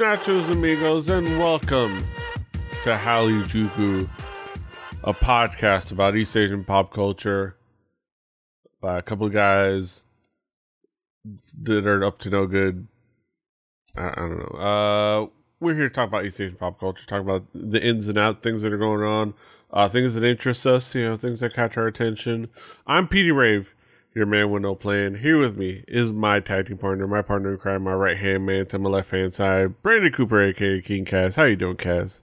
Nachos, amigos, and welcome to Hallyu a podcast about East Asian pop culture by a couple of guys that are up to no good. I, I don't know. Uh, we're here to talk about East Asian pop culture, talk about the ins and outs, things that are going on, uh, things that interest us, you know, things that catch our attention. I'm Petey Rave, your man with no plan. Here with me is my tag team partner, my partner in crime, my right hand man to my left hand side, Brandon Cooper, aka King Kaz. How you doing, Kaz?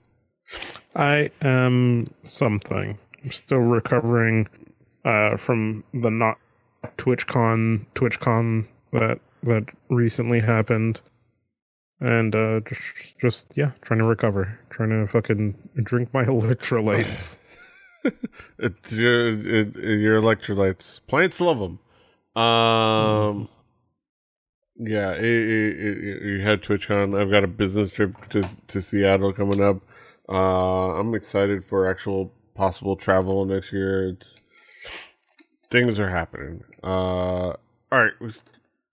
I am something. I'm still recovering uh, from the not TwitchCon TwitchCon that that recently happened and uh just, just yeah trying to recover trying to fucking drink my electrolytes it's your it, your electrolytes. Plants love them um yeah it, it, you had twitchcon i've got a business trip to to seattle coming up. Uh i'm excited for actual possible travel next year. It's things are happening. Uh all right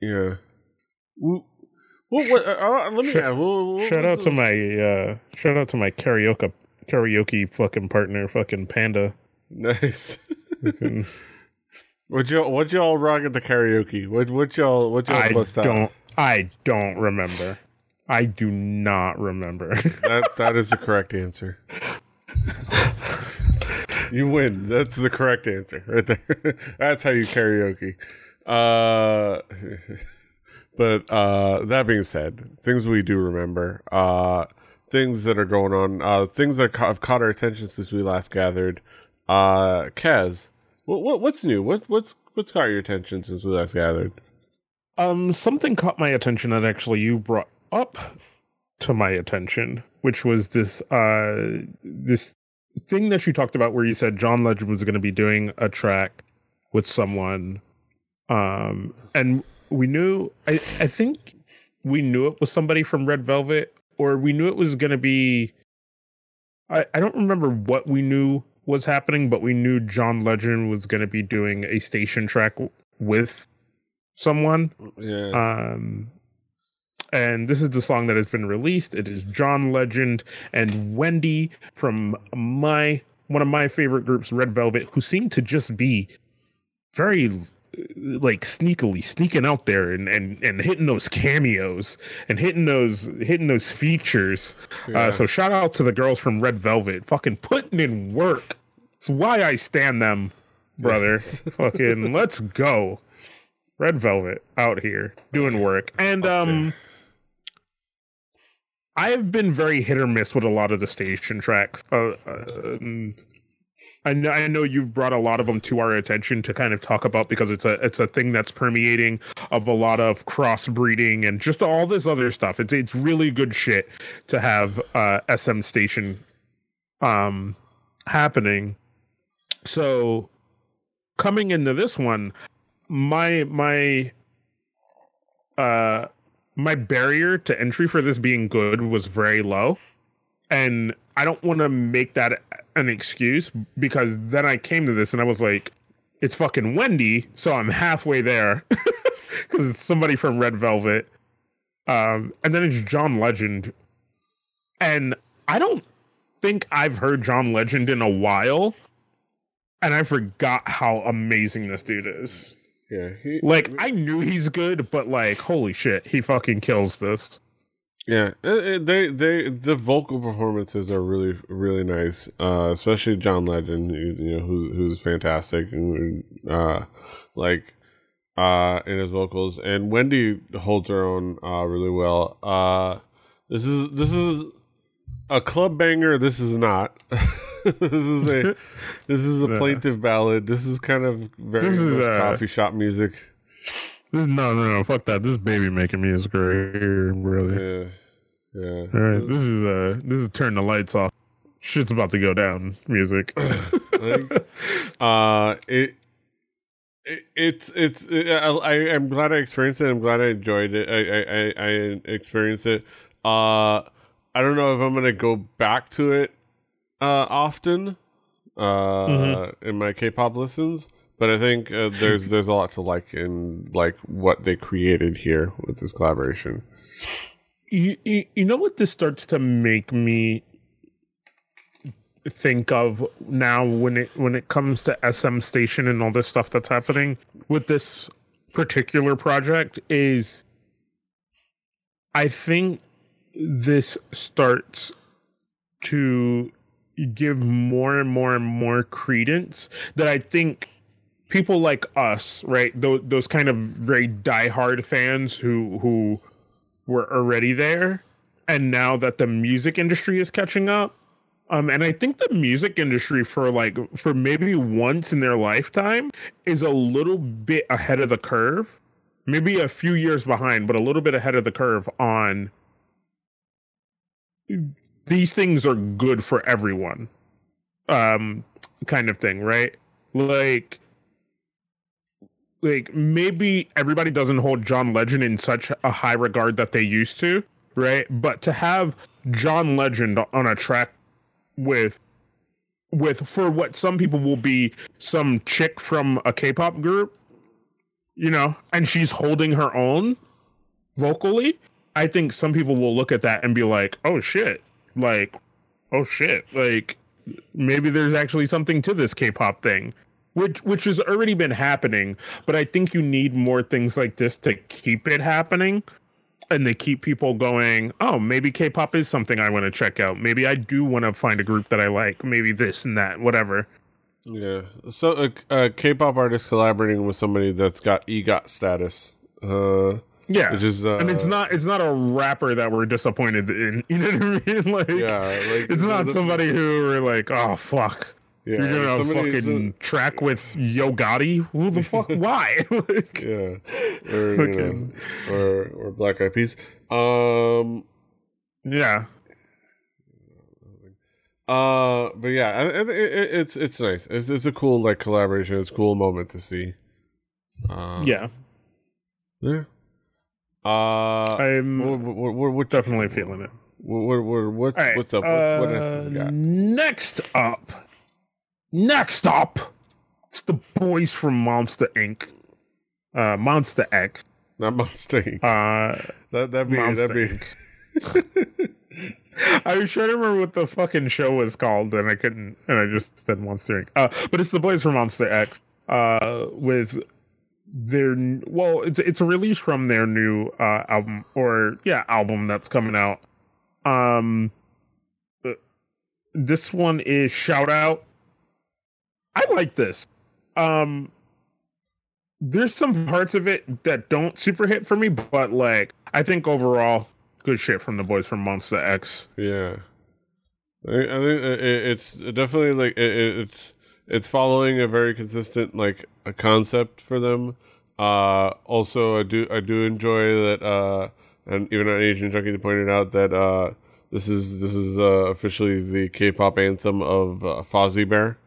yeah. What, what, uh, uh, let me Sh- add, what, what, shout out to my uh, shout out to my karaoke karaoke fucking partner, fucking Panda. Nice. what y'all what y'all rock at the karaoke? What what y'all what y'all I bust don't out? I don't remember. I do not remember. that that is the correct answer. you win. That's the correct answer right there. That's how you karaoke. Uh but uh, that being said, things we do remember, uh, things that are going on, uh, things that have caught our attention since we last gathered. Uh, Kaz, what, what what's new? What what's what's caught your attention since we last gathered? Um, something caught my attention that actually you brought up to my attention, which was this uh this thing that you talked about where you said John Legend was going to be doing a track with someone um and we knew I, I think we knew it was somebody from Red Velvet, or we knew it was gonna be I, I don't remember what we knew was happening, but we knew John Legend was gonna be doing a station track with someone. Yeah. Um and this is the song that has been released. It is John Legend and Wendy from my one of my favorite groups, Red Velvet, who seem to just be very like sneakily sneaking out there and, and and hitting those cameos and hitting those hitting those features. Uh, yeah. Uh, so shout out to the girls from Red Velvet, fucking putting in work. It's why I stand them, brother. fucking let's go. Red Velvet out here doing work. And um I have been very hit or miss with a lot of the station tracks. Uh, uh, I know, I know you've brought a lot of them to our attention to kind of talk about because it's a it's a thing that's permeating of a lot of crossbreeding and just all this other stuff. It's it's really good shit to have uh, SM station um happening. So coming into this one, my my uh my barrier to entry for this being good was very low and I don't want to make that an excuse because then I came to this and I was like, it's fucking Wendy, so I'm halfway there because it's somebody from Red Velvet. Um, and then it's John Legend, and I don't think I've heard John Legend in a while, and I forgot how amazing this dude is. Yeah, he, like I knew he's good, but like, holy shit, he fucking kills this. Yeah, they they the vocal performances are really really nice, uh, especially John Legend, you know, who who's fantastic and uh, like uh, in his vocals, and Wendy holds her own uh, really well. Uh, this is this is a club banger. This is not. this is a this is a plaintive ballad. This is kind of very this is, uh, coffee shop music. This, no, no, no, fuck that. This baby making music right here, really. Yeah, yeah. All right, this is uh, this is turn the lights off. Shit's about to go down. Music. uh, it, it it's it's it, I I'm glad I experienced it. I'm glad I enjoyed it. I I I, I experienced it. Uh, I don't know if I'm gonna go back to it uh often uh mm-hmm. in my K-pop listens but I think uh, there's there's a lot to like in like what they created here with this collaboration. you, you, you know what this starts to make me think of now when it when it comes to SM Station and all this stuff that's happening with this particular project is I think this starts to give more and more and more credence that I think people like us, right? Those those kind of very diehard fans who who were already there, and now that the music industry is catching up, um, and I think the music industry for like for maybe once in their lifetime is a little bit ahead of the curve, maybe a few years behind, but a little bit ahead of the curve on these things are good for everyone um kind of thing right like like maybe everybody doesn't hold john legend in such a high regard that they used to right? But to have john legend on a track with with for what some people will be some chick from a k-pop group you know and she's holding her own vocally i think some people will look at that and be like oh shit. Like oh shit. Like maybe there's actually something to this k-pop thing which which has already been happening but i think you need more things like this to keep it happening and they keep people going oh maybe k-pop is something i want to check out. Maybe i do want to find a group that i like. Maybe this and that whatever. Yeah. So a, a K-pop artist collaborating with somebody that's got EGOT status. Uh, yeah. which is uh, and it's not it's not a rapper that we're disappointed in you know what i mean? Like yeah, like it's not the- somebody who we're like oh fuck Yeah, you're gonna somebody- fucking track with Yo Gotti? Who the fuck? Why? like, yeah, or you know, or or Black Eyed Peas. Um, yeah, uh, but yeah, it, it- it's it's nice. It's it's a cool like collaboration. It's a cool moment to see. Uh, yeah. yeah. Uh, I'm what, what, what, what, definitely feeling it. What, what, what, what's right, what's up? What's, what else has uh, he got? Next up, next up, it's the boys from Monster Inc. Uh, Monsta X. Not Monster Inc. Uh, that that'd be Monster that'd be. I was trying to remember what the fucking show was called, and I couldn't, and I just said Monster Inc. Uh, but it's the boys from Monsta X. Uh, with their well, it's it's a release from their new uh album, or yeah, album that's coming out. Um, uh, this one is shout out. I like this. Um, there's some parts of it that don't super hit for me, but like I think overall, good shit from the boys from Monsta X. Yeah, I, think it's definitely like it, it- it's it's following a very consistent like a concept for them. Uh, also, I do I do enjoy that. Uh, and even an Asian junkie pointed out that uh, this is this is uh, officially the K-pop anthem of uh, Fozzie Bear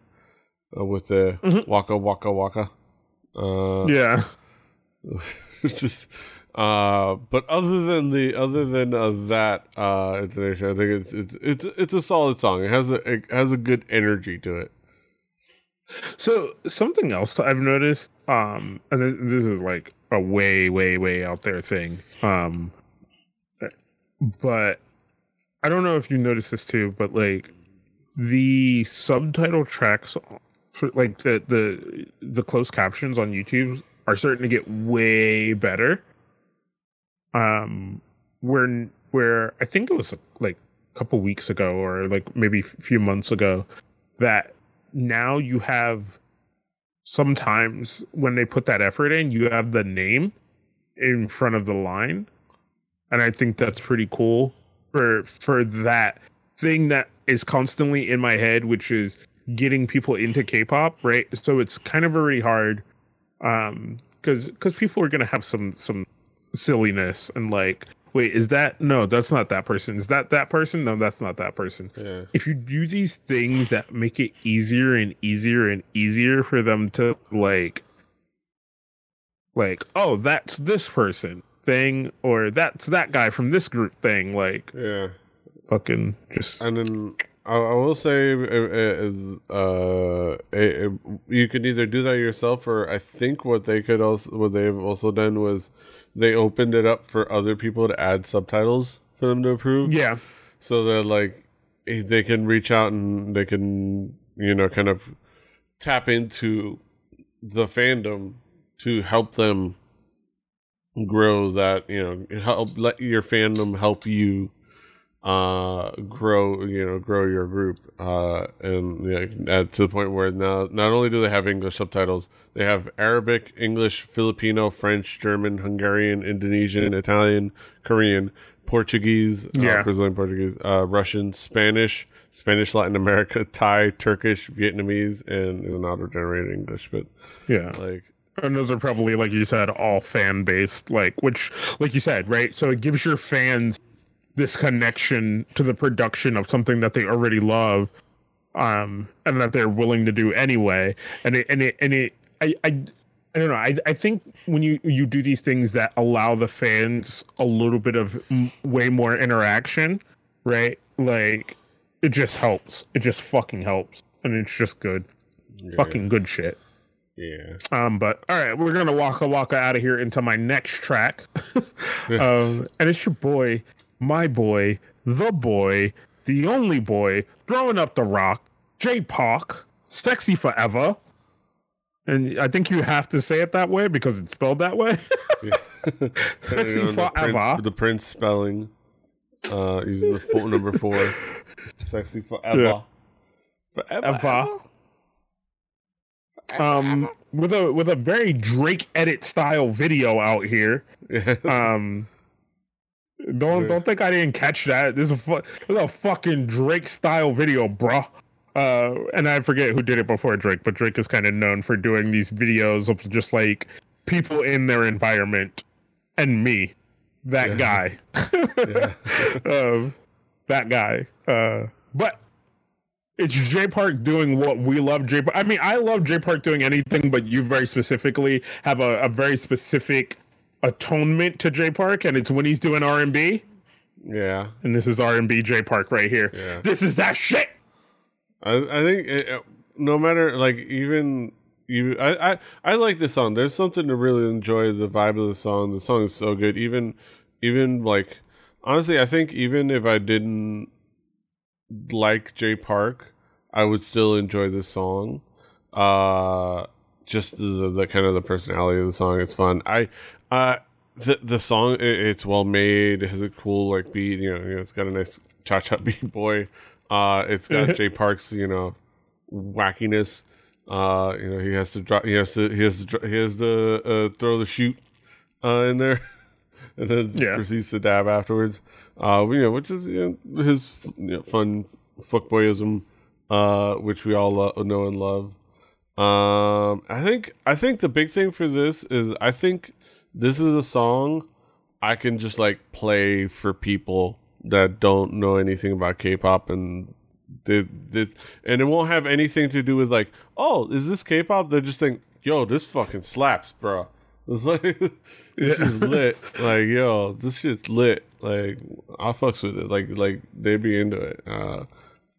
uh, with the Mhm. Waka Waka Waka. Uh, Yeah, just uh but other than the other than uh, that uh intonation i think it's it's it's it's a solid song it has a it has a good energy to it So something else I've noticed, um, and this, this is like a way, way, way out there thing, um, but I don't know if you noticed this too, but like the subtitle tracks, like the the the closed captions on YouTube are starting to get way better. Um, where where I think it was like a couple weeks ago or like maybe a few months ago that now you have sometimes when they put that effort in, you have the name in front of the line. And I think that's pretty cool for for that thing that is constantly in my head, which is getting people into K-pop, right? So it's kind of already hard um because because people are gonna have some some silliness and like wait is that no that's not that person. Is that that person? No that's not that person. Yeah. If you do these things that make it easier and easier and easier for them to like like oh that's this person thing or that's that guy from this group thing like yeah. fucking just and then I, I will say uh, uh, uh, you could either do that yourself or i think what they could also what they've also done was they opened it up for other people to add subtitles for them to approve. Yeah. So that like eh, they can reach out and they can you know kind of tap into the fandom to help them grow that you know help let your fandom help you uh grow you know grow your group uh and yeah, to the point where now not only do they have english subtitles they have arabic english filipino french german hungarian indonesian italian korean portuguese uh, Yeah. brazilian portuguese uh russian spanish spanish latin america thai turkish vietnamese and there's an auto generated english but Yeah. like And those are probably, like you said, all fan based, like, which, like you said, right? So it gives your fans this connection to the production of something that they already love, um, and that they're willing to do anyway. And it, and it, and it, I, I, I don't know. I, I think when you you do these things that allow the fans a little bit of m- way more interaction, right? Like, it just helps. It just fucking helps, and it's just good, fucking good shit. yeah Um, but all right, we're gonna waka waka out of here into my next track. um, and it's your boy, my boy, the boy, the only boy, throwing up the rock, Jay Park, sexy forever. And I think you have to say it that way because it's spelled that way. sexy You know, the forever. Prince, the Prince spelling, uh, using the phone number four. Sexy forever. Yeah. Forever. Ever. Um, with a with a very Drake edit style video out here. Yes. Um, don't don't think I didn't catch that. This is a, fu- this is a fucking Drake style video, bruh. Uh, and I forget who did it before Drake, but Drake is kind of known for doing these videos of just like people in their environment and me, that Yeah. guy, um, that guy. Uh, but it's Jay Park doing what we love Jay Park. I mean, I love Jay Park doing anything, but you very specifically have a, a very specific atonement to Jay Park, and it's when he's doing R and B. yeah. And this is R and B Jay Park right here. Yeah. This is that shit. I, I think it, no matter like even you I, I I like the song. There's something to really enjoy the vibe of the song. The song is so good. Even even like honestly, I think even if I didn't like Jay Park, I would still enjoy this song. Uh just the, the kind of the personality of the song. It's fun. I uh the the song it, it's well made. It has a cool like beat. You know, you know it's got a nice cha cha beat boy. Uh, it's got Jay Park's you know wackiness. Uh, you know he has to drop. He has to. He has to. He has to uh, throw the shoot uh, in there, and then Yeah. proceeds to dab afterwards. Uh, you know, which is you know, his you know, fun fuckboyism, uh, which we all lo- know and love. Um, I think I think the big thing for this is I think this is a song I can just like play for people that don't know anything about K-pop and they, and it won't have anything to do with like, oh, is this K-pop? They just think, yo, this fucking slaps, bro. It's like this is lit. Like, yo, this shit's lit. Like, I fucks with it. Like, like they be into it. Uh,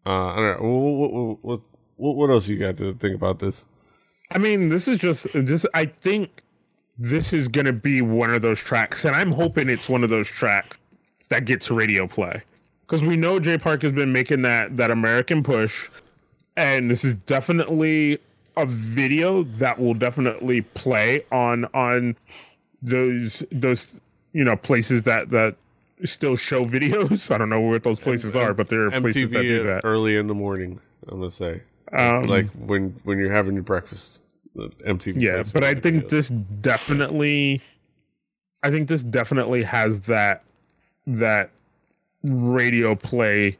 uh, I don't know. What, what, what, what, what else you got to think about this? I mean, this is just this. I think this is gonna be one of those tracks, and I'm hoping it's one of those tracks that gets radio play because we know Jay Park has been making that that American push, and this is definitely a video that will definitely play on on those those you know places that that still show videos. I don't know what those places are, but there are places that do that. early in the morning. I'm gonna say, Um, like when when you're having your breakfast. The MTV. yeah but i think this definitely i think this definitely has that that radio play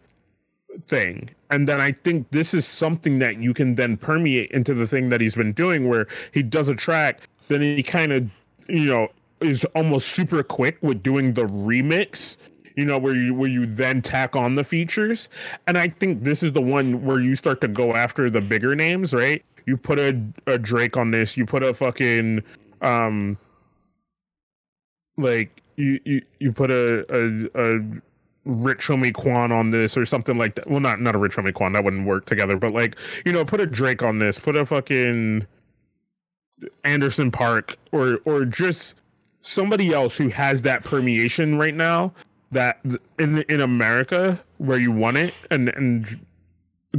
thing. And then i think this is something that you can then permeate into the thing that he's been doing where he does a track then he kind of you know is almost super quick with doing the remix you know where you where you then tack on the features. And i think this is the one where you start to go after the bigger names right you put a, a drake on this you put a fucking um like you you, you put a, a a rich homie quan on this or something like that. Well not not a rich homie quan that wouldn't work together but like you know put a drake on this put a fucking Anderson .Paak or or just somebody else who has that permeation right now that in in America where you want it and and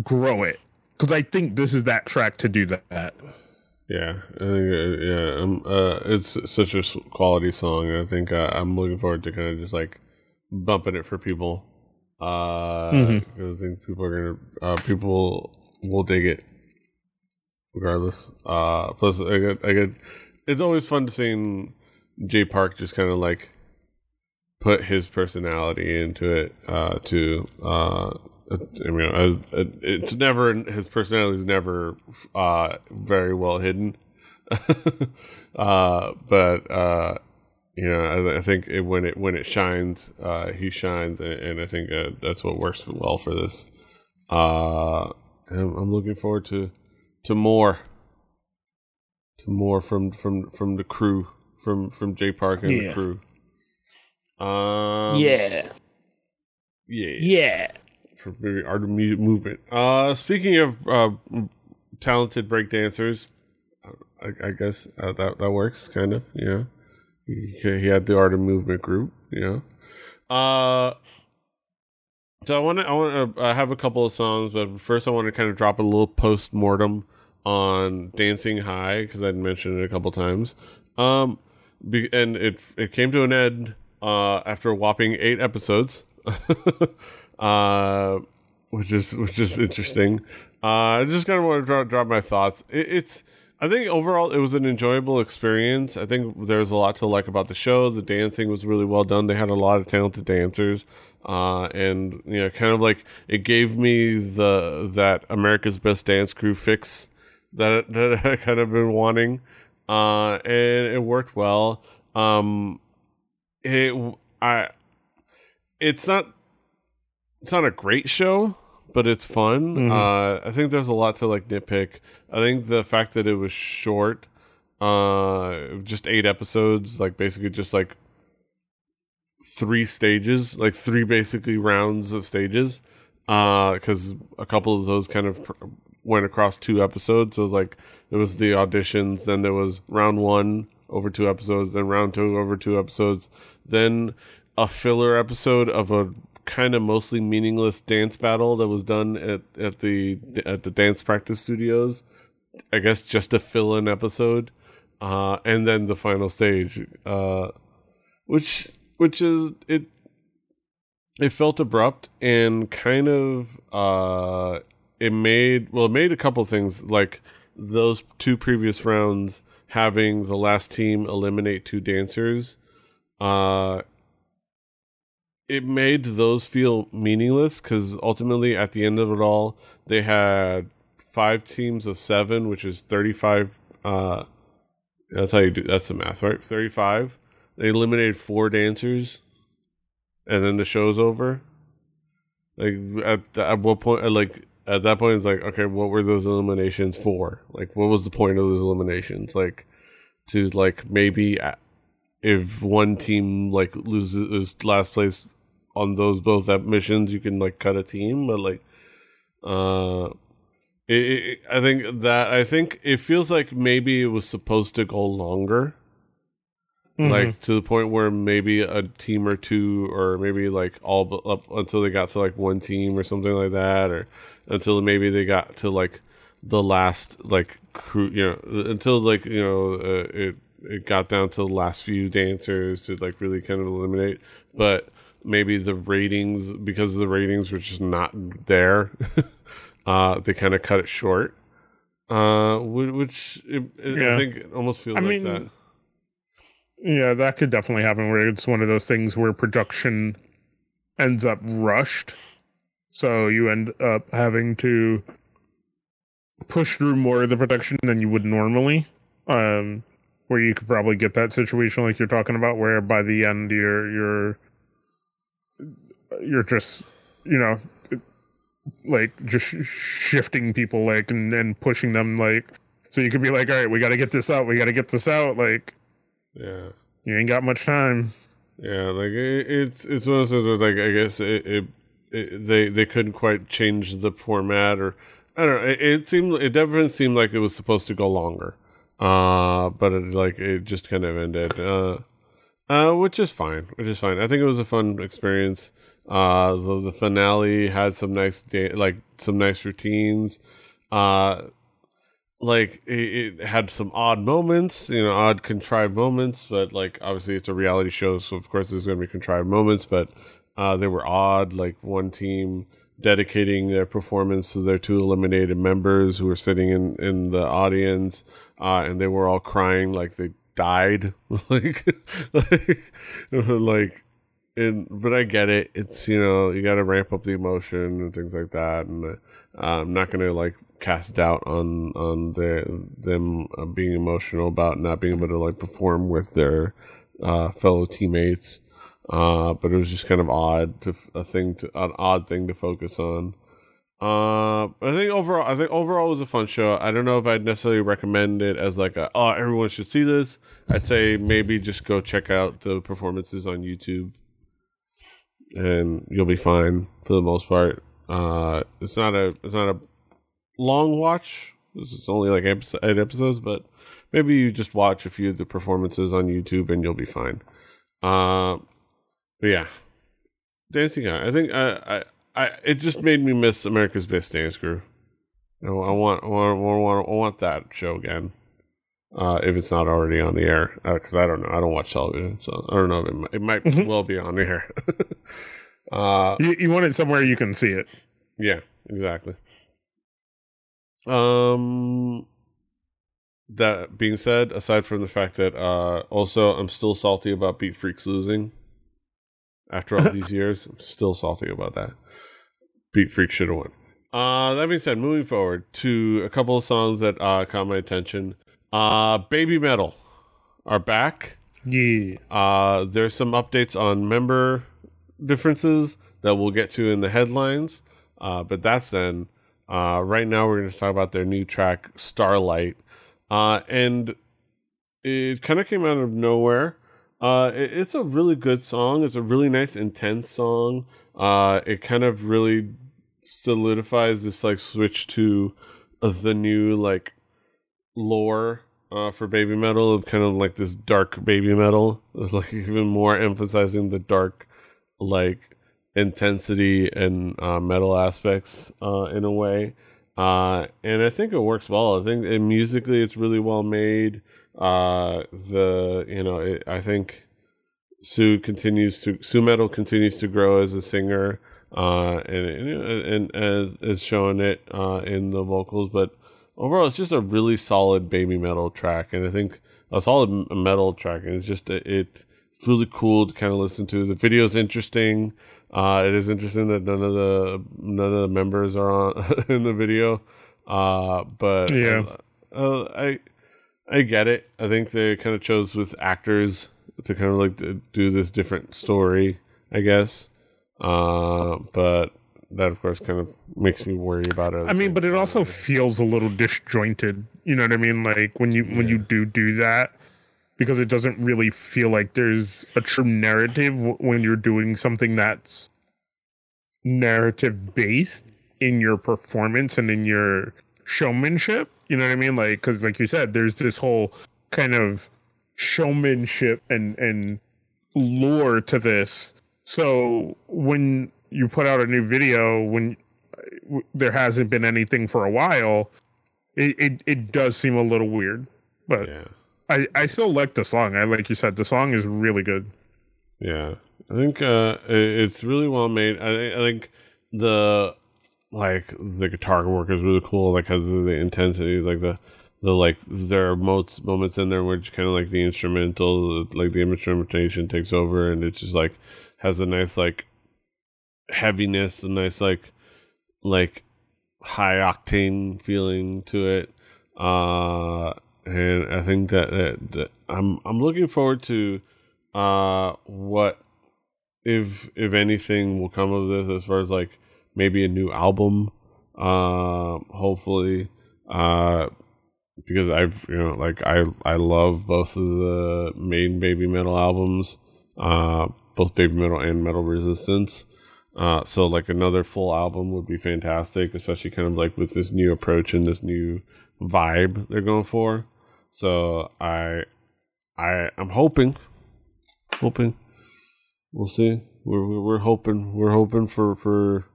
grow it because I think this is that track to do that. Yeah, I think uh, yeah, um, uh, it's such a quality song. I think uh, I'm looking forward to kind of just like bumping it for people. Uh, mm-hmm. I think people are gonna uh, people will dig it regardless. Uh, plus, I get I get it's always fun to see Jay Park just kind of like put his personality into it. Uh, to uh, I mean, it's never his personality is never uh, very well hidden. uh, but uh, you know, I, I think it, when it when it shines, uh, he shines, and, and I think uh, that's what works well for this. Uh, I'm, I'm looking forward to to more, to more from from from the crew, from from Jay Park and yeah. the crew. Um, yeah, yeah, yeah for maybe art music movement. Uh, speaking of uh, talented breakdancers, I, I guess uh, that that works kind of. Know, he, he had the art of movement group. Yeah. uh, so I want to I want to I have a couple of songs, but first I want to kind of drop a little post mortem on Dancing High because I'd mentioned it a couple times. Um, be, and it it came to an end uh, after a whopping eight episodes. uh, which is which is interesting. Uh, I just kind of want to drop, drop my thoughts. It, it's I think overall it was an enjoyable experience. I think there's a lot to like about the show. The dancing was really well done. They had a lot of talented dancers, uh, and you know, kind of like it gave me the that America's Best Dance Crew fix that that I kind of been wanting, uh, and it worked well. Um, it I it's not it's not a great show, but it's fun. Mm-hmm. Uh, I think there's a lot to like nitpick. I think the fact that it was short, uh, just eight episodes, like basically just like three stages, like three basically rounds of stages, because uh, a couple of those kind of pr- went across two episodes. So it was like there was the auditions, then there was round one over two episodes, then round two over two episodes, then a filler episode of a kind of mostly meaningless dance battle that was done at, at the at the dance practice studios. I guess just a fill in episode, uh, and then the final stage, uh, which which is it. It felt abrupt and kind of uh, it made well it made a couple things like those two previous rounds having the last team eliminate two dancers uh it made those feel meaningless because ultimately at the end of it all they had five teams of seven which is 35 uh that's how you do that's the math right? 35 they eliminated four dancers and then the show's over. Like at, at what point like at that point it's like okay what were those eliminations for? Like what was the point of those eliminations? Like to like maybe if one team like loses last place on those both missions you can like cut a team but like uh it, it, i think that i think it feels like maybe it was supposed to go longer mm-hmm. like to the point where maybe a team or two or maybe like all up until they got to like one team or something like that or until maybe they got to like the last like crew you know until like you know uh, it it got down to the last few dancers to like really kind of eliminate but maybe the ratings because the ratings were just not there. uh, they kind of cut it short. Uh, which it, yeah. I think it almost feels I like mean, that. Yeah, that could definitely happen. Where it's one of those things where production ends up rushed, so you end up having to push through more of the production than you would normally. Um, where you could probably get that situation like you're talking about, where by the end you're you're you're just you know like just shifting people like and, and pushing them like so you could be like all right we got to get this out we got to get this out like yeah you ain't got much time yeah like it, it's it's one of those like i guess it, it, it, they they couldn't quite change the format or i don't know it, it seemed it definitely seemed like it was supposed to go longer uh but it like it just kind of ended uh Uh, which is fine. Which is fine. I think it was a fun experience. Uh, the, the finale had some nice da- like some nice routines. Uh, like it, it, had some odd moments, you know, odd contrived moments, but like obviously it's a reality show, so of course there's going to be contrived moments, but uh, they were odd. Like one team dedicating their performance to their two eliminated members who were sitting in in the audience, uh, and they were all crying like they died, like like like. And, but I get it. It's you know you got to ramp up the emotion and things like that, and uh, I'm not gonna like cast doubt on on them uh, being emotional about not being able to like perform with their uh, fellow teammates. Uh, but it was just kind of odd to a thing to an odd thing to focus on. Uh, I think overall, I think overall it was a fun show. I don't know if I'd necessarily recommend it as like a oh everyone should see this. I'd say maybe just go check out the performances on YouTube, and you'll be fine for the most part. Uh, it's not a it's not a long watch. It's only like eight episodes, but maybe you just watch a few of the performances on YouTube and you'll be fine. Uh, but yeah, Dancing High. I think I, I, I, it just made me miss America's Best Dance Crew. I want, I want, I want, I want that show again. Uh, if it's not already on the air, because uh, I don't know, I don't watch television, so I don't know. It might, it might mm-hmm. well be on the air. uh, you, you want it somewhere you can see it. Yeah, exactly. Um, that being said, aside from the fact that uh, also I'm still salty about Beat Freaks losing after all these years, I'm still salty about that. Beat Freaks should have won. Uh, that being said, moving forward to a couple of songs that uh, caught my attention. Uh, Baby Metal are back. Yeah. Uh, there's some updates on member differences that we'll get to in the headlines. Uh, but that's then. Uh, right now, we're going to talk about their new track, Starlight. Uh, and it kind of came out of nowhere. Uh, it, it's a really good song. It's a really nice, intense song. Uh, it kind of really solidifies this like switch to uh, the new like lore uh, for baby metal of kind of like this dark baby metal. It's like even more emphasizing the dark like intensity and uh, metal aspects uh, in a way. Uh, and I think it works well. I think and musically it's really well made. Uh, the you know it, I think Su continues to Su-metal continues to grow as a singer, uh, and and, and it's showing it uh, in the vocals. But overall, it's just a really solid baby metal track, and I think a solid metal track, and it's just it, it's really cool to kind of listen to. The video is interesting. Uh, it is interesting that none of the none of the members are on in the video. Uh, but yeah, uh, I I get it. I think they kind of chose with actors to kind of like do this different story, I guess. Uh, but that of course kind of makes me worry about it. I mean, but it also feels a little disjointed. You know what I mean? Like when you yeah. when you do do that, because it doesn't really feel like there's a true narrative when you're doing something that's narrative based in your performance and in your showmanship. You know what I mean? Like, because like you said, there's this whole kind of showmanship and and lore to this. So when you put out a new video, when there hasn't been anything for a while, it it, it does seem a little weird. But yeah. I, I still like the song. I like you said, the song is really good. Yeah, I think uh, it's really well made. I, I think the like the guitar work is really cool. Like because of the intensity, like the the like there are moments moments in there which kind of like the instrumental, like the instrumentation takes over, and it just like has a nice like heaviness, a nice like like high octane feeling to it. Uh and I think that, that, that, I'm I'm looking forward to uh what if if anything will come of this as far as like maybe a new album uh hopefully uh because I've you know like I I love both of the main baby metal albums uh both baby metal and metal resistance uh so like another full album would be fantastic especially kind of like with this new approach and this new vibe they're going for so I I I'm hoping hoping. We'll see. We're we're hoping we're hoping for for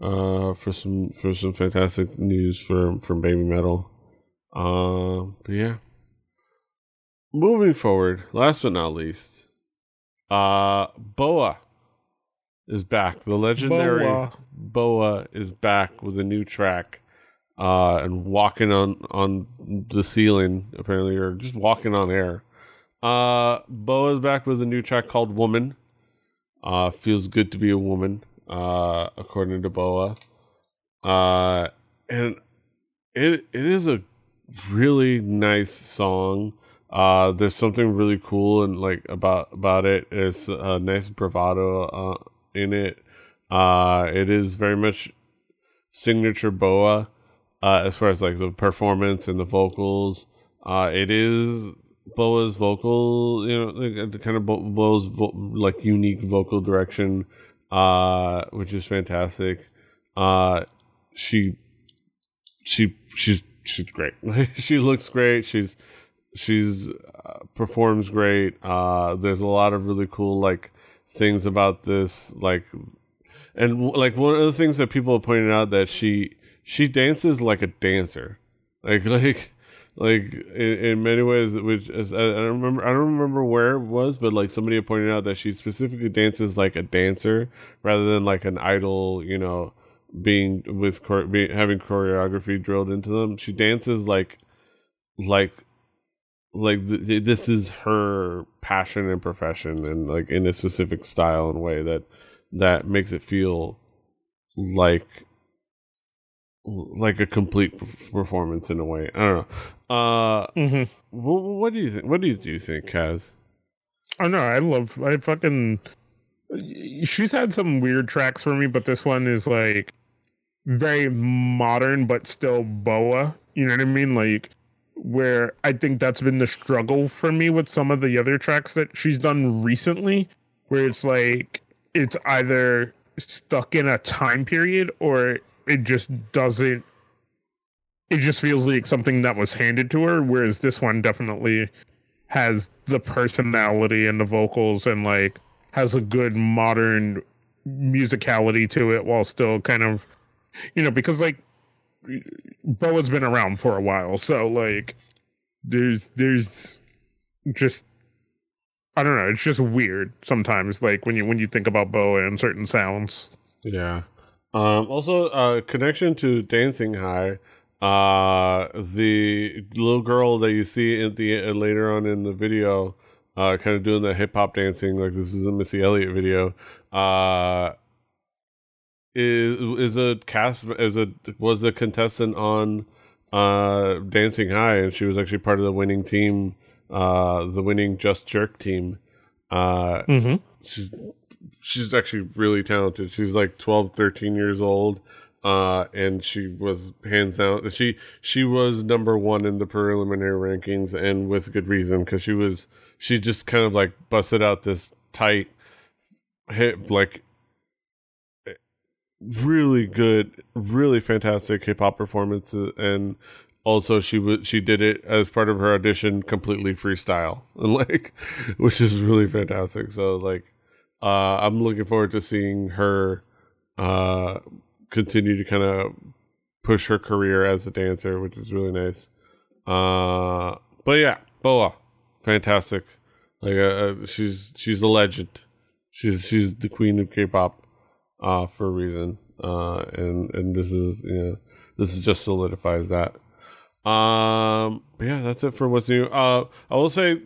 uh for some for some fantastic news from from Baby Metal. Uh, but yeah. Moving forward, last but not least, uh Boa is back. The legendary Boa, Boa is back with a new track. Uh, and walking on on the ceiling apparently, or just walking on air. Uh, Boa is back with a new track called "Woman." Uh, feels good to be a woman, uh, according to Boa. Uh, and it it is a really nice song. Uh, there's something really cool and like about about it. It's a nice bravado uh, in it. Uh, it is very much signature Boa uh, as far as like the performance and the vocals. Uh, it is Boa's vocal, you know, like, kind of Boa's vo- like unique vocal direction, uh, which is fantastic. Uh, she, she, she's she's great. she looks great. She's she's uh, performs great. Uh, there's a lot of really cool like things about this, like, and like one of the things that people have pointed out that she she dances like a dancer, like like like in, in many ways which is, I, I don't remember I don't remember where it was but like somebody had pointed out that she specifically dances like a dancer rather than like an idol you know being with being, having choreography drilled into them. She dances like like like th- this is her passion and profession and like in a specific style and way that that makes it feel like like a complete performance in a way. I don't know. Uh, mm-hmm. what, what, do you think? What do you, do you think, Kaz? I know. I love. I fucking. She's had some weird tracks for me, but this one is like very modern, but still boa. You know what I mean? Like where I think that's been the struggle for me with some of the other tracks that she's done recently, where it's like it's either stuck in a time period or it just doesn't it just feels like something that was handed to her whereas this one definitely has the personality and the vocals and like has a good modern musicality to it while still kind of you know because like Boa's been around for a while so like there's there's just I don't know it's just weird sometimes like when you when you think about Boa and certain sounds yeah um, also, uh, connection to Dancing High. Uh, the little girl that you see at the uh, later on in the video, uh, kind of doing the hip hop dancing, like this is a Missy Elliott video. Uh, is is a cast is a was a contestant on uh Dancing High, and she was actually part of the winning team, uh, the winning Just Jerk team. Uh, mm-hmm. she's she's actually really talented. She's like 12, 13 years old. Uh, and she was hands down. She she was number one in the preliminary rankings, and with good reason, because she was she just kind of like busted out this tight hit, like really good, really fantastic hip hop performance, and also she was she did it as part of her audition completely freestyle, like, which is really fantastic. So like, uh, I'm looking forward to seeing her uh, continue to kind of push her career as a dancer, which is really nice. Uh, but yeah, Boa, fantastic. Like uh, uh, she's she's the legend. She's she's the queen of K-pop uh, for a reason. Uh, and and this is you know this is just solidifies that. Um, yeah, that's it for what's new. Uh, I will say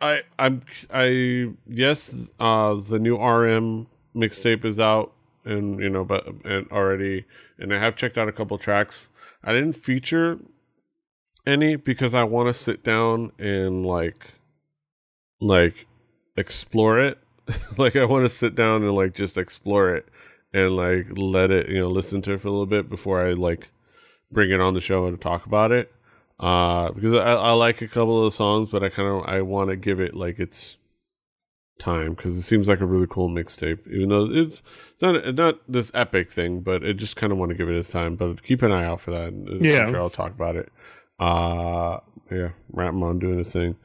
I I'm I yes, uh the new RM mixtape is out and you know but and already and I have checked out a couple tracks. I didn't feature any because I want to sit down and like like explore it. like I want to sit down and like just explore it and like let it, you know, listen to it for a little bit before I like bring it on the show and talk about it uh, because I, I like a couple of the songs, but I kind of I want to give it like its time because it seems like a really cool mixtape. Even though it's not not this epic thing, but I just kind of want to give it its time. But keep an eye out for that. Yeah, sure I'll talk about it. Uh, yeah, Rapmon doing his thing.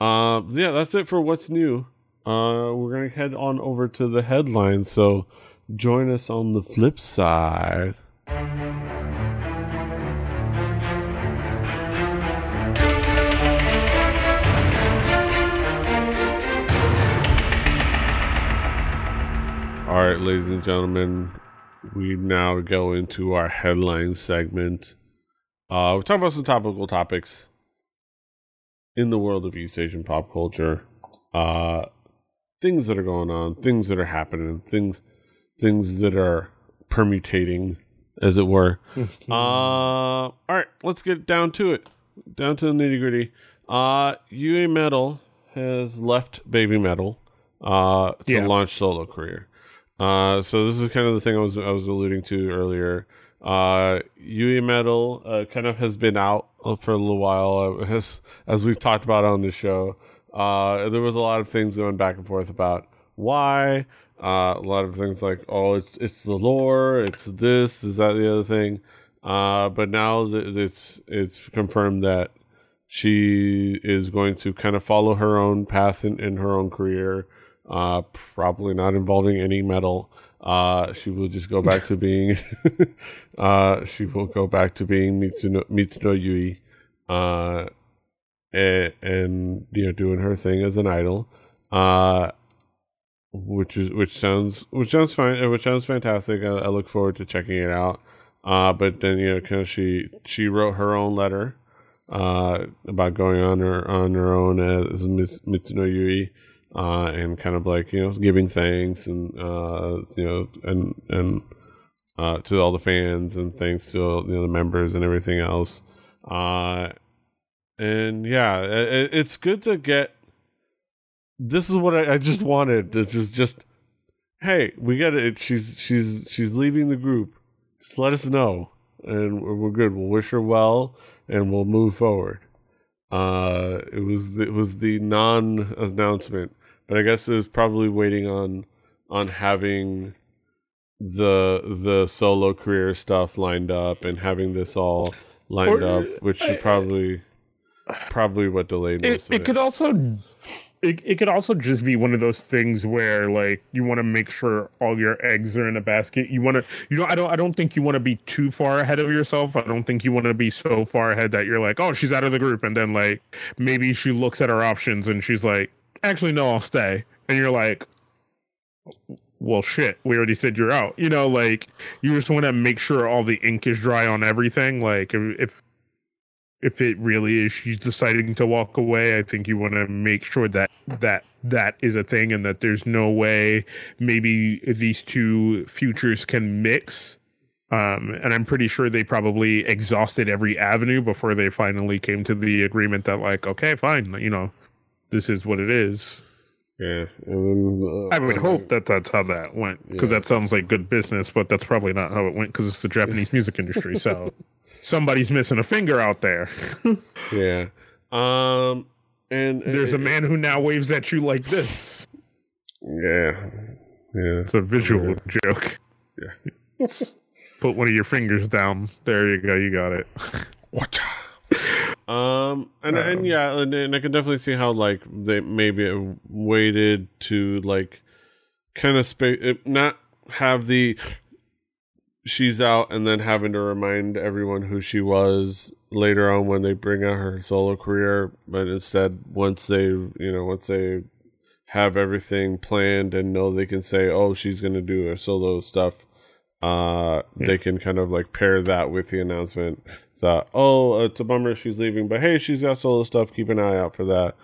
Uh, yeah, that's it for what's new. Uh, we're gonna head on over to the headlines. So join us on the flip side. All right, ladies and gentlemen, we now go into our headline segment. Uh, we're talking about some topical topics in the world of East Asian pop culture. Uh, things that are going on, things that are happening, things things that are permutating, as it were. uh, all right, let's get down to it. Down to the nitty gritty. Uh, Yui Metal has left Baby Metal uh, to yeah. launch solo career. Uh, so this is kind of the thing I was I was alluding to earlier. Uh, Yui Metal uh, kind of has been out for a little while, uh, as as we've talked about on the show. Uh, there was a lot of things going back and forth about why. Uh, a lot of things like, oh, it's it's the lore, it's this, is that the other thing. Uh, but now that it's it's confirmed that she is going to kind of follow her own path in, in her own career uh, probably not involving any metal. Uh, she will just go back to being, uh, she will go back to being Mizuno, Mizuno Yui, uh, and, you know, doing her thing as an idol, uh, which is, which sounds, which sounds fine, which sounds fantastic. I, I look forward to checking it out. Uh, but then, you know, kind of she, she wrote her own letter, uh, about going on her, on her own as Mizuno Yui uh, and kind of like you know giving thanks and uh, you know and and uh, to all the fans and thanks to you know the members and everything else. Uh, and yeah, it, it's good to get. This is what I, I just wanted. This is just, hey, we get it. She's she's she's leaving the group. Just let us know, and we're, we're good. We'll wish her well, and we'll move forward. Uh, it was it was the non announcement but I guess is probably waiting on on having the the solo career stuff lined up and having this all lined or, up, which should probably probably what delayed it, it, it. could also it, it could also just be one of those things where like you want to make sure all your eggs are in a basket. You want to you know i don't i don't think you want to be too far ahead of yourself. I don't think you want to be so far ahead that you're like oh she's out of the group and then like maybe she looks at her options and she's like actually no i'll stay. And you're like well shit we already said you're out. You know like you just want to make sure all the ink is dry on everything. Like if if it really is she's deciding to walk away i think you want to make sure that that that is a thing and that there's no way maybe these two futures can mix um, and i'm pretty sure they probably exhausted every avenue before they finally came to the agreement that like okay fine you know this is what it is. Yeah, then, uh, I would hope that that's how that went because yeah. that sounds like good business, but that's probably not how it went because it's the Japanese music industry. So somebody's missing a finger out there. yeah, um, and, and there's a man who now waves at you like this. Yeah, yeah, it's a visual yeah. joke. Yeah, put one of your fingers down. There you go. You got it. Watch out. Um, and um, and yeah, and, and, I can definitely see how like they maybe waited to like kind of space not have the she's out and then having to remind everyone who she was later on when they bring out her solo career, but instead once they you know once they have everything planned and know they can say oh she's gonna do her solo stuff uh yeah. they can kind of like pair that with the announcement that oh it's a bummer she's leaving but hey she's got solo stuff keep an eye out for that.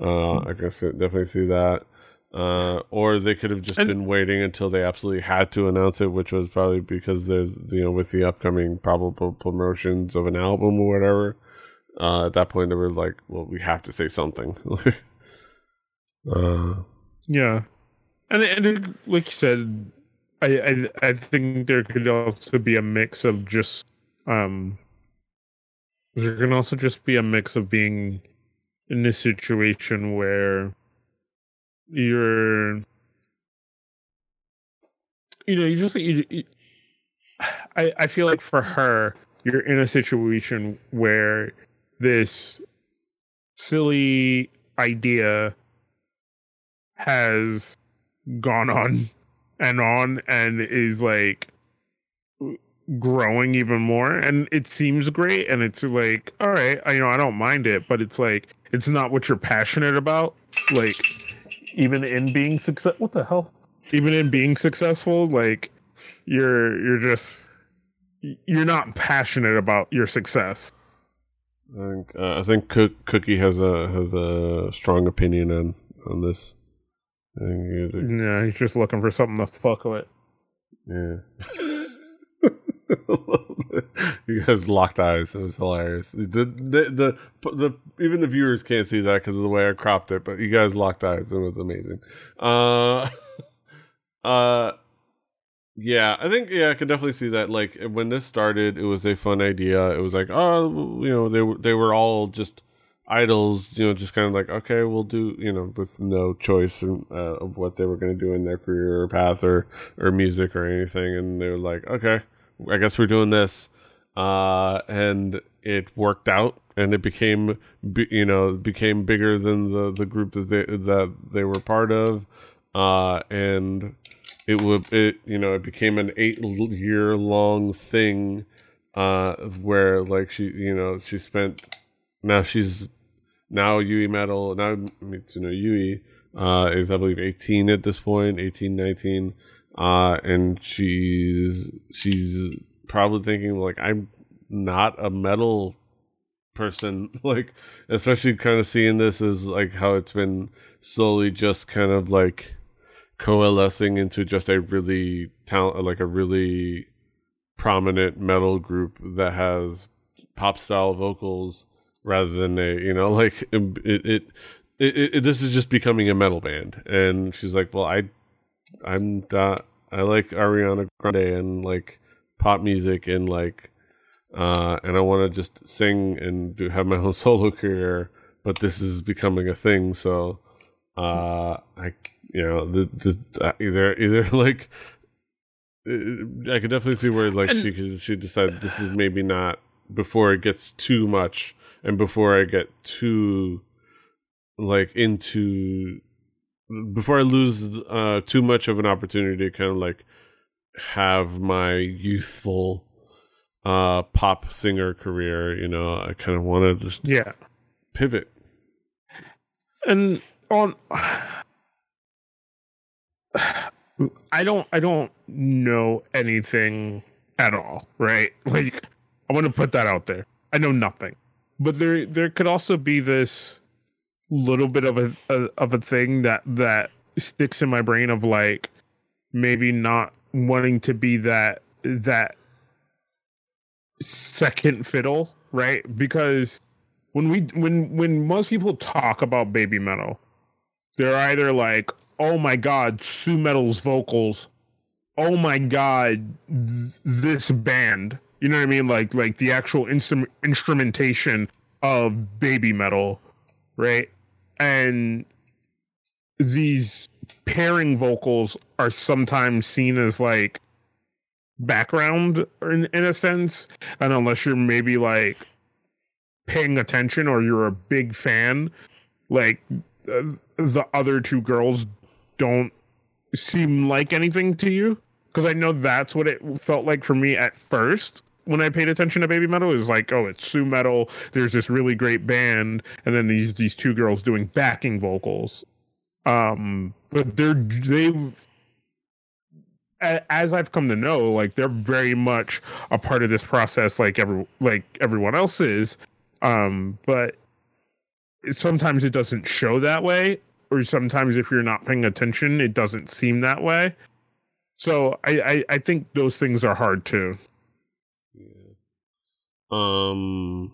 Uh i can definitely see that. Uh or they could have just and, been waiting until they absolutely had to announce it which was probably because there's you know with the upcoming probable promotions of an album or whatever uh at that point they were like well we have to say something. Uh yeah. And, and it, like you said I, I i think there could also be a mix of just um there can also just be a mix of being in a situation where you're you know you just you, you, I, I feel like for her you're in a situation where this silly idea has gone on and on and is like growing even more and it seems great and it's like all right I, you know i don't mind it but it's like it's not what you're passionate about like even in being success what the hell even in being successful like you're you're just you're not passionate about your success I think uh, I think Cook, Cookie has a has a strong opinion on on this. Yeah, he's just looking for something to fuck with. Yeah. you guys locked eyes. It was hilarious. The the the, the even the viewers can't see that because of the way I cropped it, but you guys locked eyes. It was amazing. Uh, uh, yeah, I think yeah, I could definitely see that. Like when this started, it was a fun idea. It was like, oh, you know, they were they were all just idols, you know, just kind of like, okay, we'll do, you know, with no choice in, uh, of what they were going to do in their career or path or or music or anything, and they were like, okay, I guess we're doing this, uh, and it worked out, and it became, you know, became bigger than the the group that they that they were part of, uh, and it would it you know it became an eight year long thing uh where like she you know she spent now she's now Yui Metal now Mizuno Yui uh is I believe 18 at this point 18 19 uh and she's she's probably thinking like I'm not a metal person like especially kind of seeing this as like how it's been slowly just kind of like coalescing into just a really talent like a really prominent metal group that has pop style vocals rather than a you know like it it, it, it this is just becoming a metal band. And she's like well i i'm not i like ariana grande and like pop music and like uh and i want to just sing and do have my own solo career but this is becoming a thing so uh i you know the the uh, either either like uh, I could definitely see where like and, she could she decided this is maybe not before it gets too much and before I get too like into before I lose uh too much of an opportunity to kind of like have my youthful uh pop singer career, you know, I kind of want to just yeah pivot. And on I don't I don't know anything at all, right? Like I want to put that out there. I know nothing. But there there could also be this little bit of a, a of a thing that that sticks in my brain of like maybe not wanting to be that that second fiddle, right? Because when we when when most people talk about baby metal, they're either like, oh my god, Su-metal's vocals. Oh my god, th- this band. You know what I mean? Like like the actual instru- instrumentation of baby metal, right? And these pairing vocals are sometimes seen as like background in, in a sense. And unless you're maybe like paying attention or you're a big fan like uh, the other two girls don't seem like anything to you. Because I know that's what it felt like for me at first when I paid attention to baby metal. Is like, oh, it's Su-metal. There's this really great band, and then these these two girls doing backing vocals. Um, but they're they as I've come to know, like they're very much a part of this process, like every like everyone else is. Um, but sometimes it doesn't show that way, or sometimes if you're not paying attention, it doesn't seem that way. So I, I, I think those things are hard too. Um.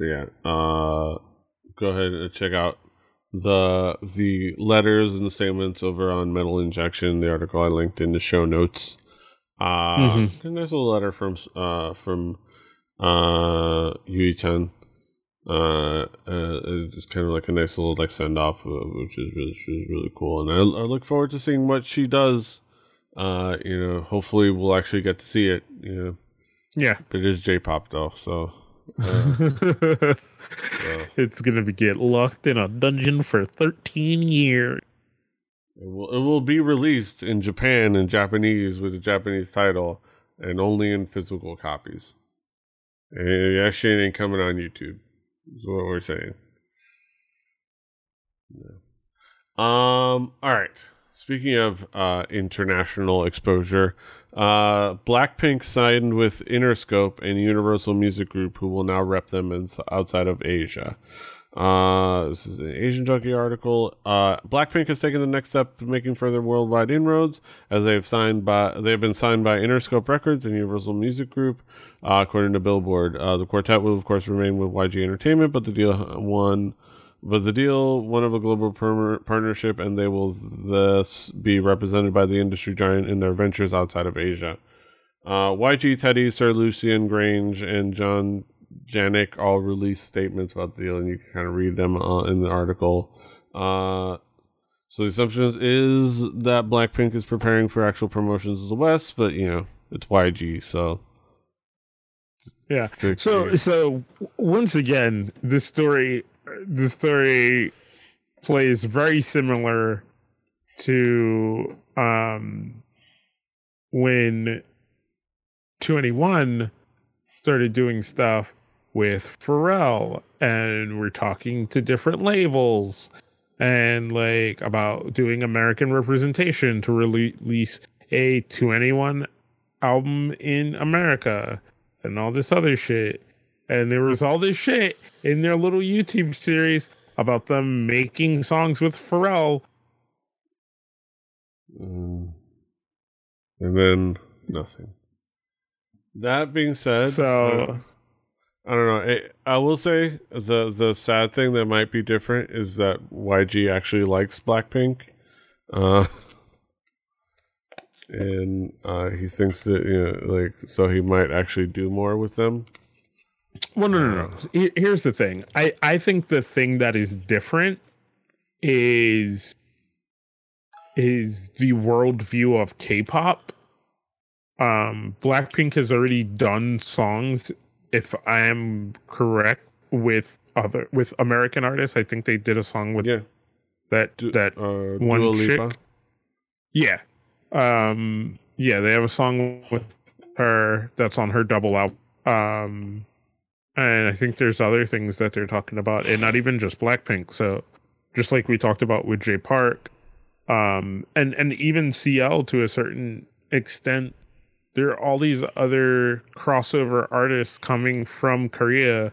Yeah. Uh. Go ahead and check out the the letters and the statements over on Metal Injection. The article I linked in the show notes. Uh, mm-hmm. and there's a letter from uh from uh Yui Chan uh, uh, it's kind of like a nice little like send off, uh, which is really, which is really cool. And I, I, look forward to seeing what she does. Uh, you know, hopefully we'll actually get to see it. You know, yeah, but it is J-pop though, so. Uh, so. It's gonna be get locked in a dungeon for thirteen years. It will, it will be released in Japan in Japanese with a Japanese title and only in physical copies. And that shit ain't coming on YouTube. Is what we're saying. Yeah. Um. All right. Speaking of uh, international exposure, uh, Blackpink signed with Interscope and Universal Music Group, who will now rep them in, outside of Asia. Uh, this is an Asian Junkie article. Uh, Blackpink has taken the next step to making further worldwide inroads as they have signed by they have been signed by Interscope Records and Universal Music Group, uh, according to Billboard. Uh, the quartet will of course remain with YG Entertainment, but the deal won. But the deal, one of a global per- partnership, and they will thus be represented by the industry giant in their ventures outside of Asia. Uh, YG, Teddy, Sir Lucian Grainge, and John Janick all released statements about the deal, and you can kind of read them uh, in the article. Uh, so the assumption is that Blackpink is preparing for actual promotions in the West, but you know it's YG, so yeah. So so once again, this story the story plays very similar to um when 2NE1 started doing stuff with Pharrell and we're talking to different labels and like about doing American representation to release a 2NE1 album in America and all this other shit. And there was all this shit in their little YouTube series about them making songs with Pharrell. Mm. And then nothing. That being said, so I don't know. It, I will say the the sad thing that might be different is that YG actually likes Blackpink, uh, and uh, he thinks that you know, like, so he might actually do more with them. Well, no, no, no. Here's the thing. I I think the thing that is different is is the worldview of K-pop. Um, Blackpink has already done songs if I am correct with other with American artists, I think they did a song with yeah. that du- that uh, one Dua chick. Lipa. Yeah, um, yeah, they have a song with her that's on her double album. Um, and I think there's other things that they're talking about, and not even just Blackpink. So, just like we talked about with Jay Park, um, and and even CL to a certain extent there are all these other crossover artists coming from Korea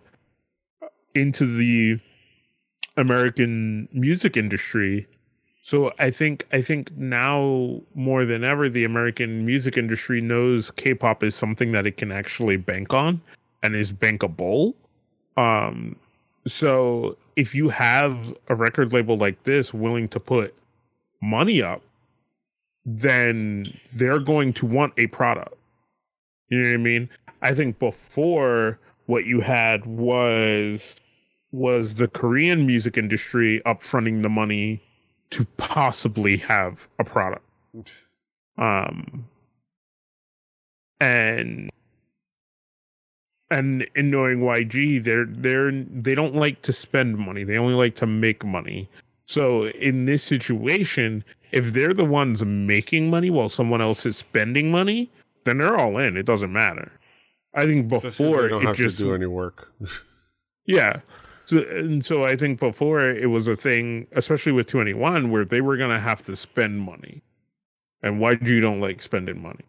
into the American music industry. So I think I think now more than ever the American music industry knows K-pop is something that it can actually bank on and is bankable. Um so if you have a record label like this willing to put money up then they're going to want a product. You know what I mean? I think before what you had was was the Korean music industry upfronting the money to possibly have a product. Um and and in knowing YG, they're they're they don't like to spend money. They only like to make money. So in this situation, if they're the ones making money while someone else is spending money, then they're all in. It doesn't matter. I think before they don't have just, to do any work. yeah. So and so I think before it was a thing, especially with 2NE1, where they were gonna have to spend money. And why do you don't like spending money?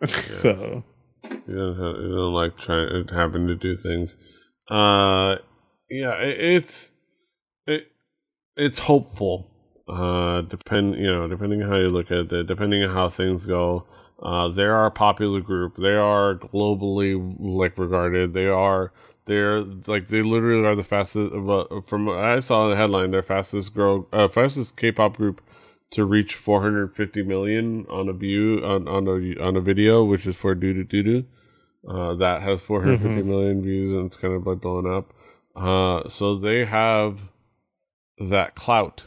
so you don't have, you don't like trying having to do things. Uh yeah, it, it's it it's hopeful. Uh depend you know, depending on how you look at it, depending on how things go. Uh, they are a popular group. They are globally like regarded. They are they're like they literally are the fastest. From I saw in the headline, their fastest grow, uh, fastest K-pop group to reach 450 million on a view on on a on a video, which is for doo doo doo doo. Uh, that has 450 mm-hmm. million views and it's kind of like blowing up. Uh, so they have that clout.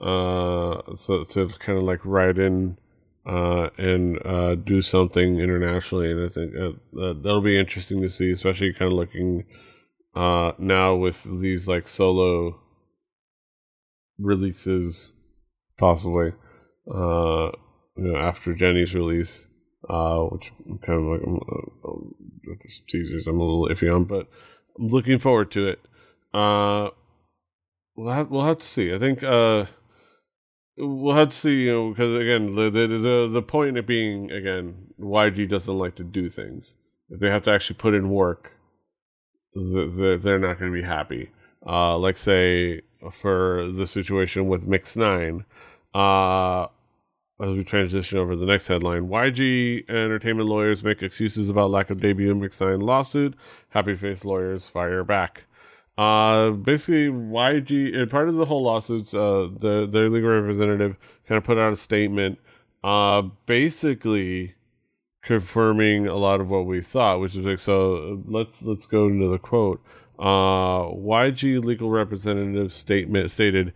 Uh, so to kind of like ride in uh, and uh, do something internationally. And I think uh, that'll be interesting to see, especially kind of looking uh, now with these like solo releases possibly. Uh, you know, after Jennie's release, uh, which I'm kind of like I'm, uh, teasers I'm a little iffy on, but I'm looking forward to it. Uh, we'll have we'll have to see. I think uh, we'll have to see. You know, because again, the the the, the point of being again, YG doesn't like to do things. If they have to actually put in work, they're not going to be happy. Uh, like say for the situation with Mix Nine, uh, as we transition over to the next headline, YG entertainment lawyers make excuses about lack of debut in Mix Nine lawsuit. Happy face lawyers fire back. Uh, basically, YG part of the whole lawsuits, uh, the their legal representative kind of put out a statement, uh, basically confirming a lot of what we thought, which is like so. Let's let's go into the quote. Uh, YG legal representative statement stated,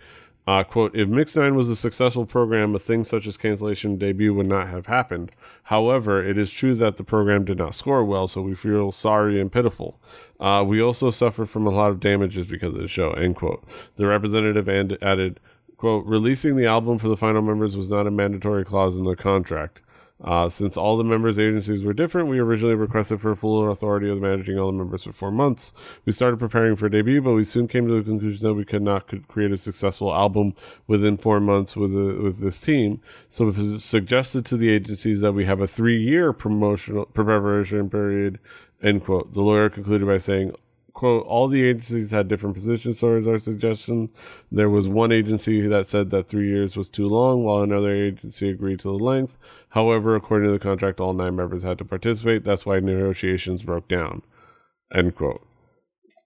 uh, "quote If Mix Nine was a successful program, a thing such as cancellation debut would not have happened. However, it is true that the program did not score well, so we feel sorry and pitiful. Uh, we also suffered from a lot of damages because of the show." End quote. The representative and added, "quote Releasing the album for the final members was not a mandatory clause in the contract." Uh, since all the members' agencies were different, we originally requested for full authority of managing all the members for four months. We started preparing for debut, but we soon came to the conclusion that we could not could create a successful album within four months with a, with this team. So we suggested to the agencies that we have a three year promotional preparation period. End quote. The lawyer concluded by saying, quote, all the agencies had different positions towards our suggestion. There was one agency that said that three years was too long, while another agency agreed to the length. However, according to the contract, all nine members had to participate. That's why negotiations broke down. End quote.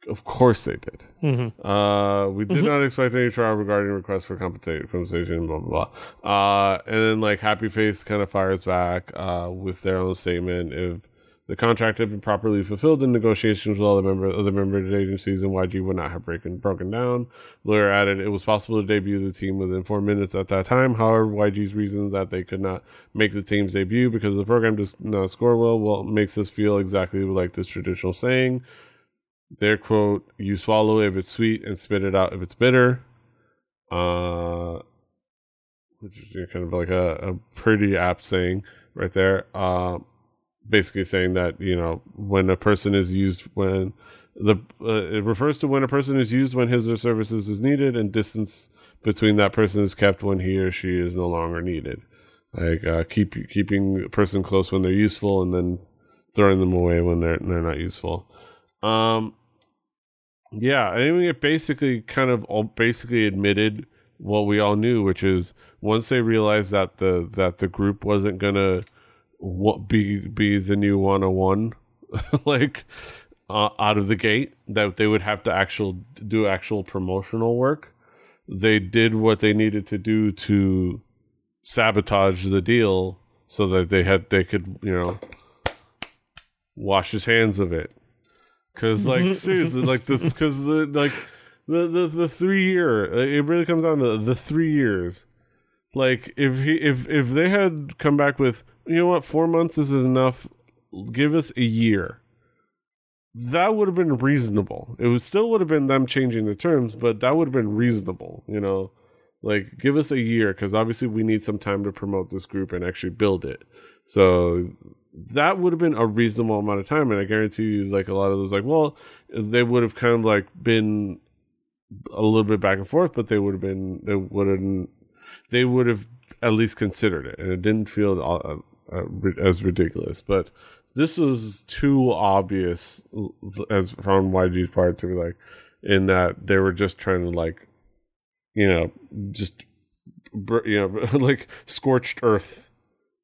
Of course they did. Mm-hmm. Uh, we did mm-hmm. not expect any trial regarding requests for compensation, blah, blah, blah. Uh, and then, like, Happy Face kind of fires back uh, with their own statement. If the contract had been properly fulfilled in negotiations with all the member, other member agencies, and YG would not have breaking, broken down. Lawyer added it was possible to debut the team within four minutes at that time. However, YG's reasons that they could not make the team's debut because the program does not score well, well, makes us feel exactly like this traditional saying. Their quote, you swallow if it's sweet and spit it out if it's bitter. Uh, which is kind of like a, a pretty apt saying right there. Uh, basically saying that you know when a person is used when the uh, it refers to when a person is used when his or services is needed and distance between that person is kept when he or she is no longer needed. Like uh, keep keeping a person close when they're useful and then throwing them away when they're they're not useful. Um yeah i mean it basically kind of all basically admitted what we all knew which is once they realized that the that the group wasn't gonna what be be the new 101 like uh, out of the gate that they would have to actual do actual promotional work. They did what they needed to do to sabotage the deal so that they had they could you know wash his hands of it. Because like seriously like this because the like the, the the three year it really comes down to the three years. Like if he if if they had come back with you know what, four months is enough. Give us a year. That would have been reasonable. It would still would have been them changing the terms, but that would have been reasonable. You know, like give us a year because obviously we need some time to promote this group and actually build it. So that would have been a reasonable amount of time, and I guarantee you, like a lot of those, like well, they would have kind of like been a little bit back and forth, but they would have been they wouldn't they would have at least considered it, and it didn't feel uh, uh, uh, as ridiculous. But this is too obvious as from YG's part to be like, in that they were just trying to like, you know, just you know, like scorched earth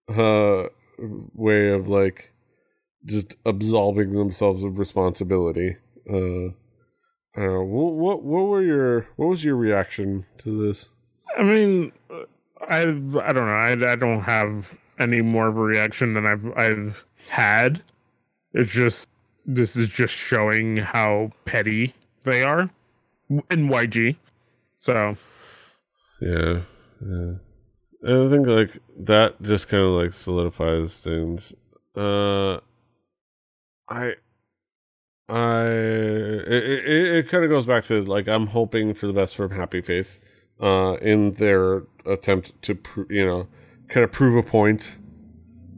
uh way of like just absolving themselves of responsibility. Uh, I don't know. What, what what were your what was your reaction to this? I mean, I I don't know. I I don't have any more of a reaction than I've I've had. It's just this is just showing how petty they are in YG. So yeah, yeah. And I think like that just kind of like solidifies things. Uh, I, I, it, it, it kind of goes back to like I'm hoping for the best from Happy Face. uh, in their attempt to you know kind of prove a point.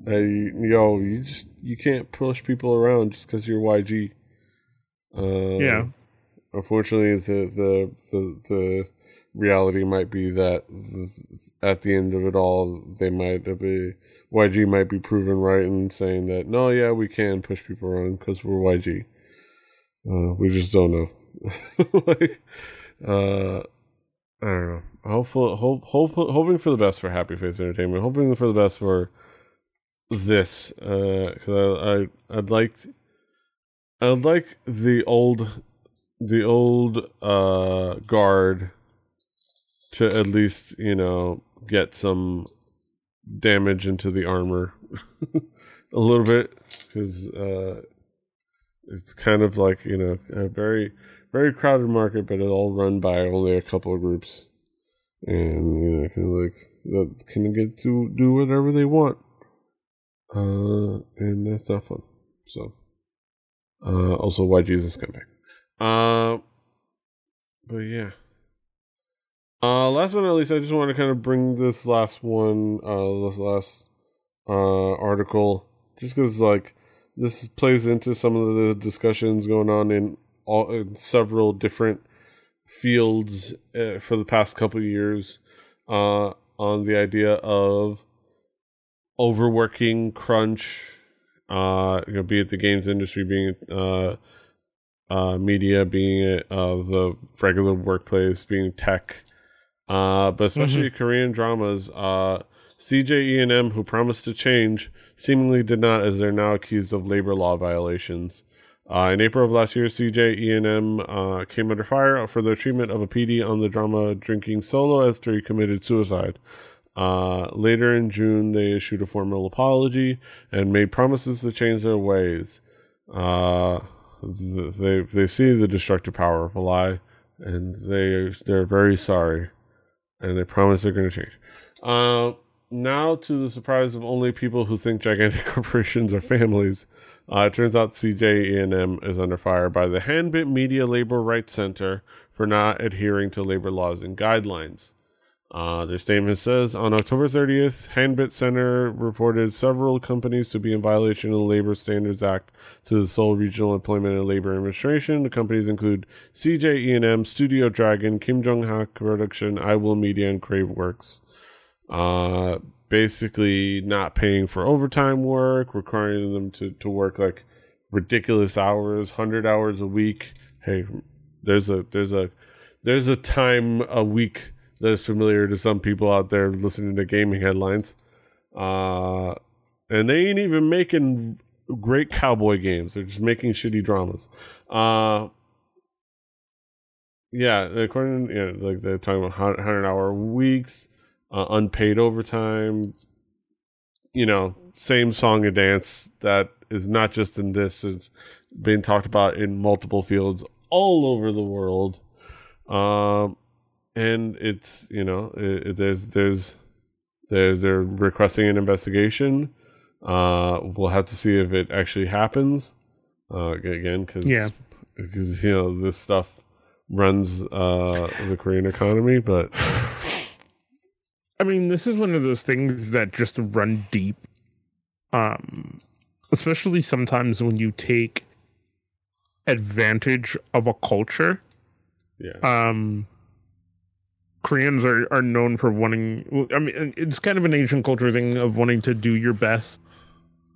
Uh, yo, you just you can't push people around just because you're YG. Uh, yeah. Unfortunately, the the the the reality might be that at the end of it all, they might be YG might be proven right in saying that no, yeah, we can push people around because we're YG. Uh, we just don't know. like, uh, I don't know. Hopeful, hope, hope, hoping for the best for Happy Face Entertainment. Hoping for the best for this, because uh, I, I, I'd like, I'd like the old, the old uh guard to at least you know get some damage into the armor a little bit because uh, it's kind of like you know a very very crowded market, but it all run by only a couple of groups, and you know kind of like that can get to do whatever they want, uh, and that's not fun. So, uh, also why Jesus come back, uh, but yeah. Uh, last but not least, I just want to kind of bring this last one, uh, this last uh, article, just because like this plays into some of the discussions going on in all in several different fields uh, for the past couple years uh, on the idea of overworking, crunch, uh, you know, be it the games industry, being uh, uh, media, being it uh, the regular workplace, being tech uh, but especially mm-hmm. Korean dramas. Uh, CJ E&M, who promised to change, seemingly did not, as they're now accused of labor law violations. Uh, in April of last year, CJ E&M uh, came under fire for their treatment of a PD on the drama Drinking Solo after he committed suicide. Uh, later in June, they issued a formal apology and made promises to change their ways. Uh, they they see the destructive power of a lie, and they they're very sorry and they promise they're going to change. Uh, now, to the surprise of only people who think gigantic corporations are families, uh, it turns out CJ E&M is under fire by the Hanbit Media Labor Rights Center for not adhering to labor laws and guidelines. Uh, their statement says on October 30th, Hanbit Center reported several companies to be in violation of the Labor Standards Act to the Seoul Regional Employment and Labor Administration. The companies include CJ E&M, Studio Dragon, Kim Jong Hak Production, I Will Media, and Crave Works. Uh, basically, not paying for overtime work, requiring them to, to work like ridiculous hours, hundred hours a week. Hey, there's a there's a there's a time a week that is familiar to some people out there listening to gaming headlines. Uh, and they ain't even making great cowboy games. They're just making shitty dramas. Uh, yeah, according to, you like they're talking about hundred hour weeks, uh, unpaid overtime. You know, same song and dance that is not just in this; it's being talked about in multiple fields all over the world. Um, and it's you know it, it, there's there's there's they're requesting an investigation. Uh, we'll have to see if it actually happens. Uh, again, because yeah, because you know this stuff runs uh the Korean economy, but I mean, this is one of those things that just run deep. Um, especially sometimes when you take advantage of a culture. Yeah. Um, Koreans are, are known for wanting. I mean, it's kind of an Asian culture thing of wanting to do your best.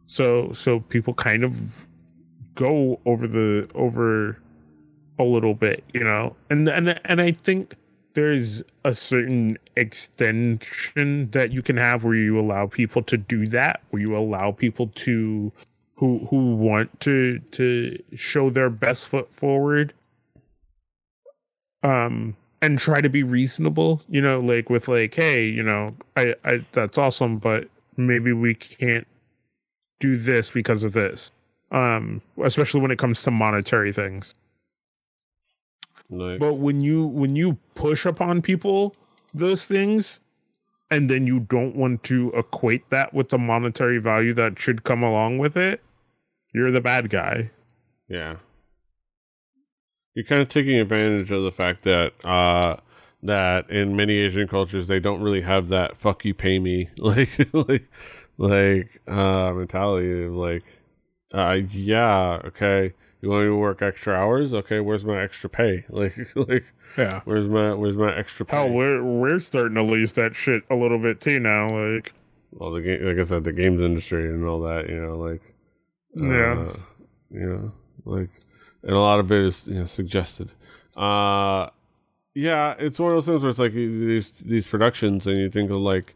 So so people kind of go over the over a little bit, you know, and and and I think there's a certain extension that you can have where you allow people to do that, where you allow people to who who want to to show their best foot forward. Um and try to be reasonable you know like with like hey you know i i that's awesome but maybe we can't do this because of this um especially when it comes to monetary things but when you when you push upon people those things and then you don't want to equate that with the monetary value that should come along with it you're the bad guy. Yeah. You're kind of taking advantage of the fact that uh, that in many Asian cultures they don't really have that "fuck you, pay me" like like like uh, mentality of like, uh, yeah, okay, you want me to work extra hours? Okay, where's my extra pay? Like like yeah, where's my where's my extra pay? Hell, we're we're starting to lose that shit a little bit too now. Like, well, the game, like I said, the games industry and all that, you know, like yeah, uh, you know, like, and a lot of it is you know suggested. Uh yeah, it's one of those things where it's like these these productions, and you think of like,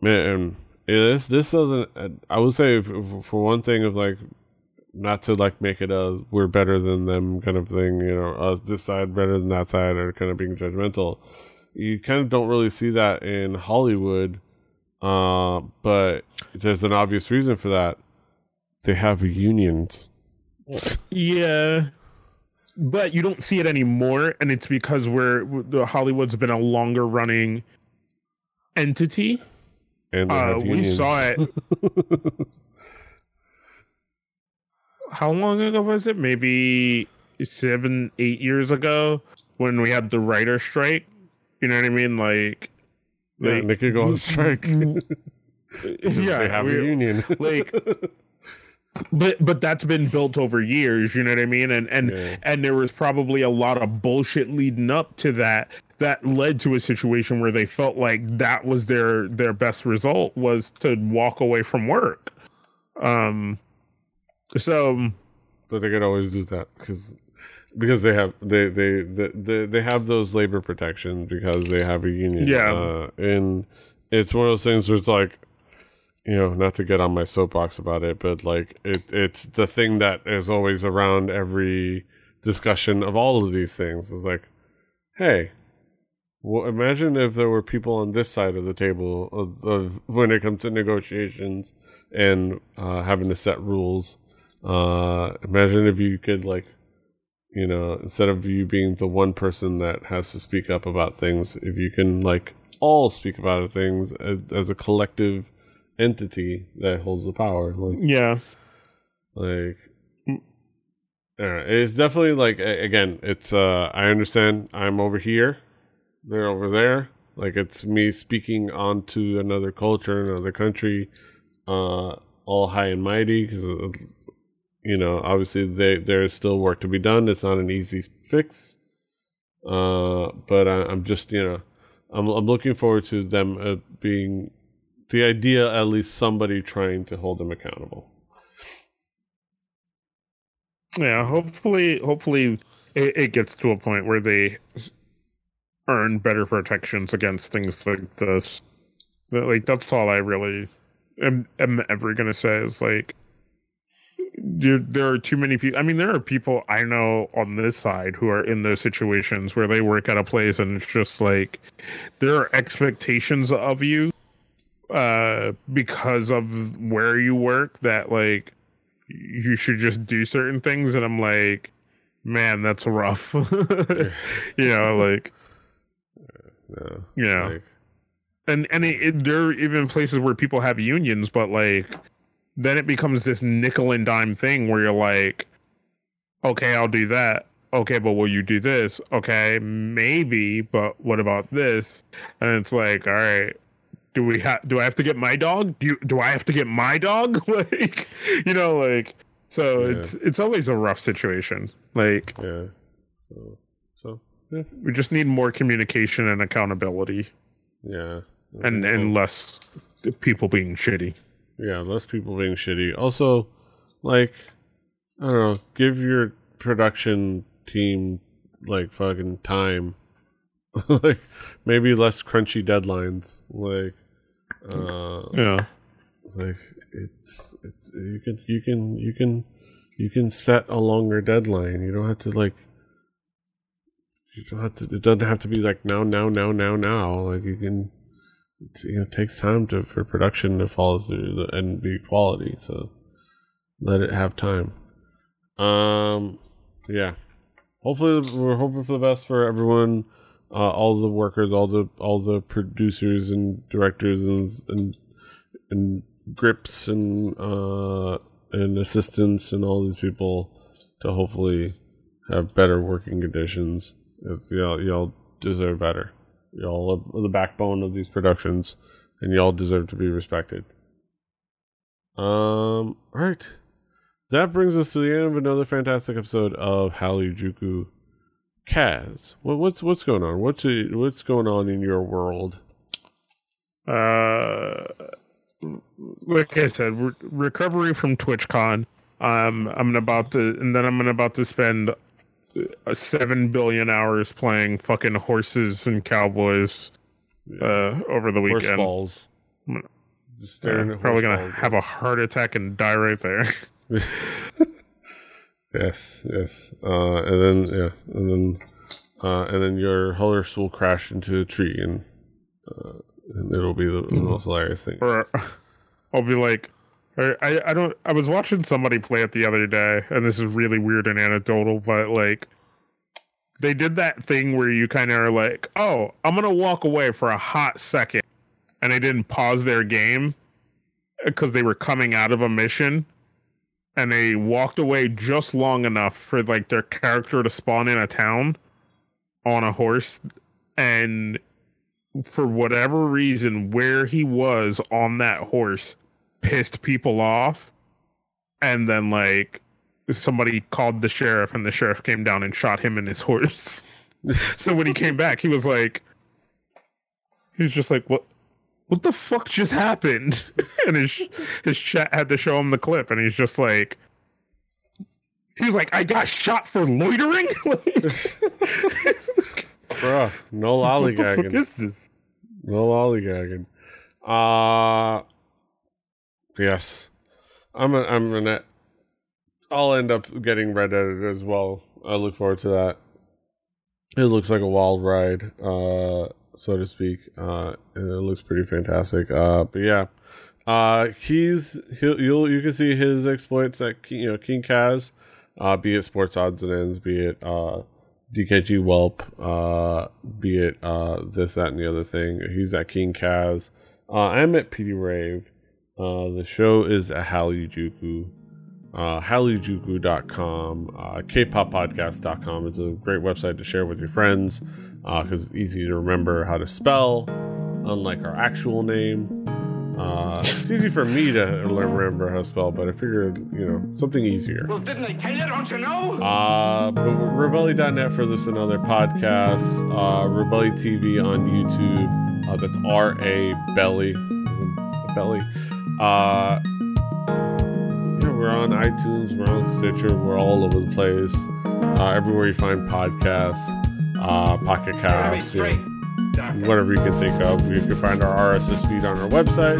man, this this doesn't. I would say for one thing of like, not to like make it a we're better than them kind of thing, you know, uh, this side better than that side, or kind of being judgmental. You kind of don't really see that in Hollywood, uh, but there's an obvious reason for that. They have unions. Yeah, but you don't see it anymore, and it's because we're the Hollywood's been a longer running entity. And uh, we saw it. How long ago was it? Maybe seven, eight years ago when we had the writer strike. You know what I mean? Like, yeah, like, they could go on strike. yeah, they have a union. like but but that's been built over years you know what i mean and and yeah. and there was probably a lot of bullshit leading up to that that led to a situation where they felt like that was their their best result was to walk away from work um so but they could always do that because because they have they, they they they have those labor protections because they have a union yeah uh, and it's one of those things where it's like you know, not to get on my soapbox about it, but like it, it's the thing that is always around every discussion of all of these things is like, hey, well, imagine if there were people on this side of the table of, of when it comes to negotiations and uh, having to set rules. Uh, imagine if you could like, you know, instead of you being the one person that has to speak up about things, if you can like all speak about things as, as a collective entity that holds the power. Like yeah, like it's definitely like again, it's uh I understand I'm over here, they're over there. Like it's me speaking onto another culture, another country, uh, all high and mighty. Because uh, you know, obviously, they there's still work to be done. It's not an easy fix. Uh, but I, am just you know, I'm I'm looking forward to them uh, being the idea at least somebody trying to hold them accountable yeah hopefully hopefully it, it, gets to a point where they earn better protections against things like this like that's all i really am, am ever gonna say is like dude, there are too many people. I mean, there are people I know on this side who are in those situations where they work at a place and it's just like there are expectations of you uh because of where you work that like you should just do certain things and i'm like man that's rough you know like no, you know like... and and it, it, there are even places where people have unions but like then it becomes this nickel and dime thing where you're like okay i'll do that okay but will you do this okay maybe but what about this and it's like all right do we have do I have to get my dog? Do you, do I have to get my dog? like, you know, like so yeah. it's it's always a rough situation. Like, yeah. So, so yeah. we just need more communication and accountability. Yeah. And and less people being shitty. Yeah, less people being shitty. Also, like I don't know, give your production team like fucking time like maybe less crunchy deadlines. Like uh yeah. Like it's it's you can you can you can you can set a longer deadline. You don't have to like you don't have to it doesn't have to be like now now now now now. Like you can you know it takes time to for production to follow through and be quality. So let it have time. Um yeah. Hopefully we're hoping for the best for everyone uh, all the workers, all the all the producers and directors and and, and grips and uh, and assistants and all these people to hopefully have better working conditions. It's, y'all, y'all deserve better. Y'all are the backbone of these productions, and y'all deserve to be respected. Um, all right. That brings us to the end of another fantastic episode of Hallyu Kaz, what, what's what's going on? What's a, what's going on in your world? Uh, like I said, re- recovery from TwitchCon. Um, I'm about to, and then I'm about to spend seven billion hours playing fucking horses and cowboys uh, over the weekend. Horse balls. Just staring. Uh, probably gonna balls. have a heart attack and die right there. yes, yes. Uh, and then yeah, and then uh, and then your horse will crash into a tree and, uh, and it'll be the, the mm-hmm. most hilarious thing. Or I'll be like, I, I don't. I was watching somebody play it the other day, and this is really weird and anecdotal, but like, they did that thing where you kind of are like, "Oh, I'm gonna walk away for a hot second. and they didn't pause their game uh, because they were coming out of a mission, and they walked away just long enough for like their character to spawn in a town on a horse, and for whatever reason, where he was on that horse pissed people off and then like somebody called the sheriff and the sheriff came down and shot him and his horse so when he came back he was like he was just like what what the fuck just happened and his his chat had to show him the clip and he's just like he's like i got shot for loitering Bruh, no lollygagging. What the fuck is this? No lollygagging. Uh Yes, I'm. A, I'm gonna. I'll end up getting Red Dead as well. I look forward to that. It looks like a wild ride, uh, so to speak. Uh, it looks pretty fantastic. Uh, but yeah, uh, he's he'll you'll you can see his exploits at King, you know King Kaz, uh, be it sports odds and ends, be it uh, DKG Whelp, uh, be it uh, this that and the other thing. He's at King Kaz. Uh, I'm at PD Rave. Uh, the show is a Hallyu Uh, HallYuJuku.com, uh, KPopPodcast.com is a great website to share with your friends because uh, it's easy to remember how to spell, unlike our actual name. Uh, it's easy for me to remember how to spell, but I figured, you know, something easier. Well, didn't I tell you? Don't you know? Uh, but Rebelli.net for this and other podcasts. Uh, Rebelli TV on YouTube. Uh, that's R A Belly. Belly. Uh, we're on iTunes, we're on Stitcher, we're all over the place. Uh, everywhere you find podcasts, uh, Pocket Casts, you know, whatever you can think of. You can find our RSS feed on our website.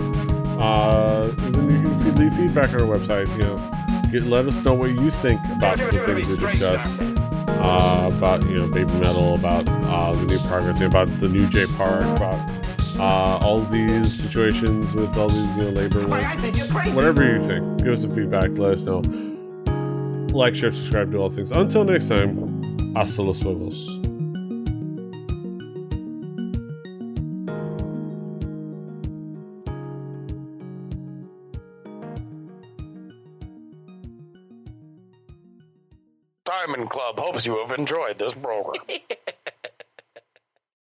Uh, you can leave feedback on our website. You know, get, let us know what you think about the things we discuss. Uh, about you know Babymetal, about uh, the new progress, about the new Jay Park, about uh, all these situations with all these you know, labor work, whatever you think, give us some feedback. Let us know. Like, share, subscribe, do all things. Until next time, hasta los huevos. Diamond Club hopes you have enjoyed this program.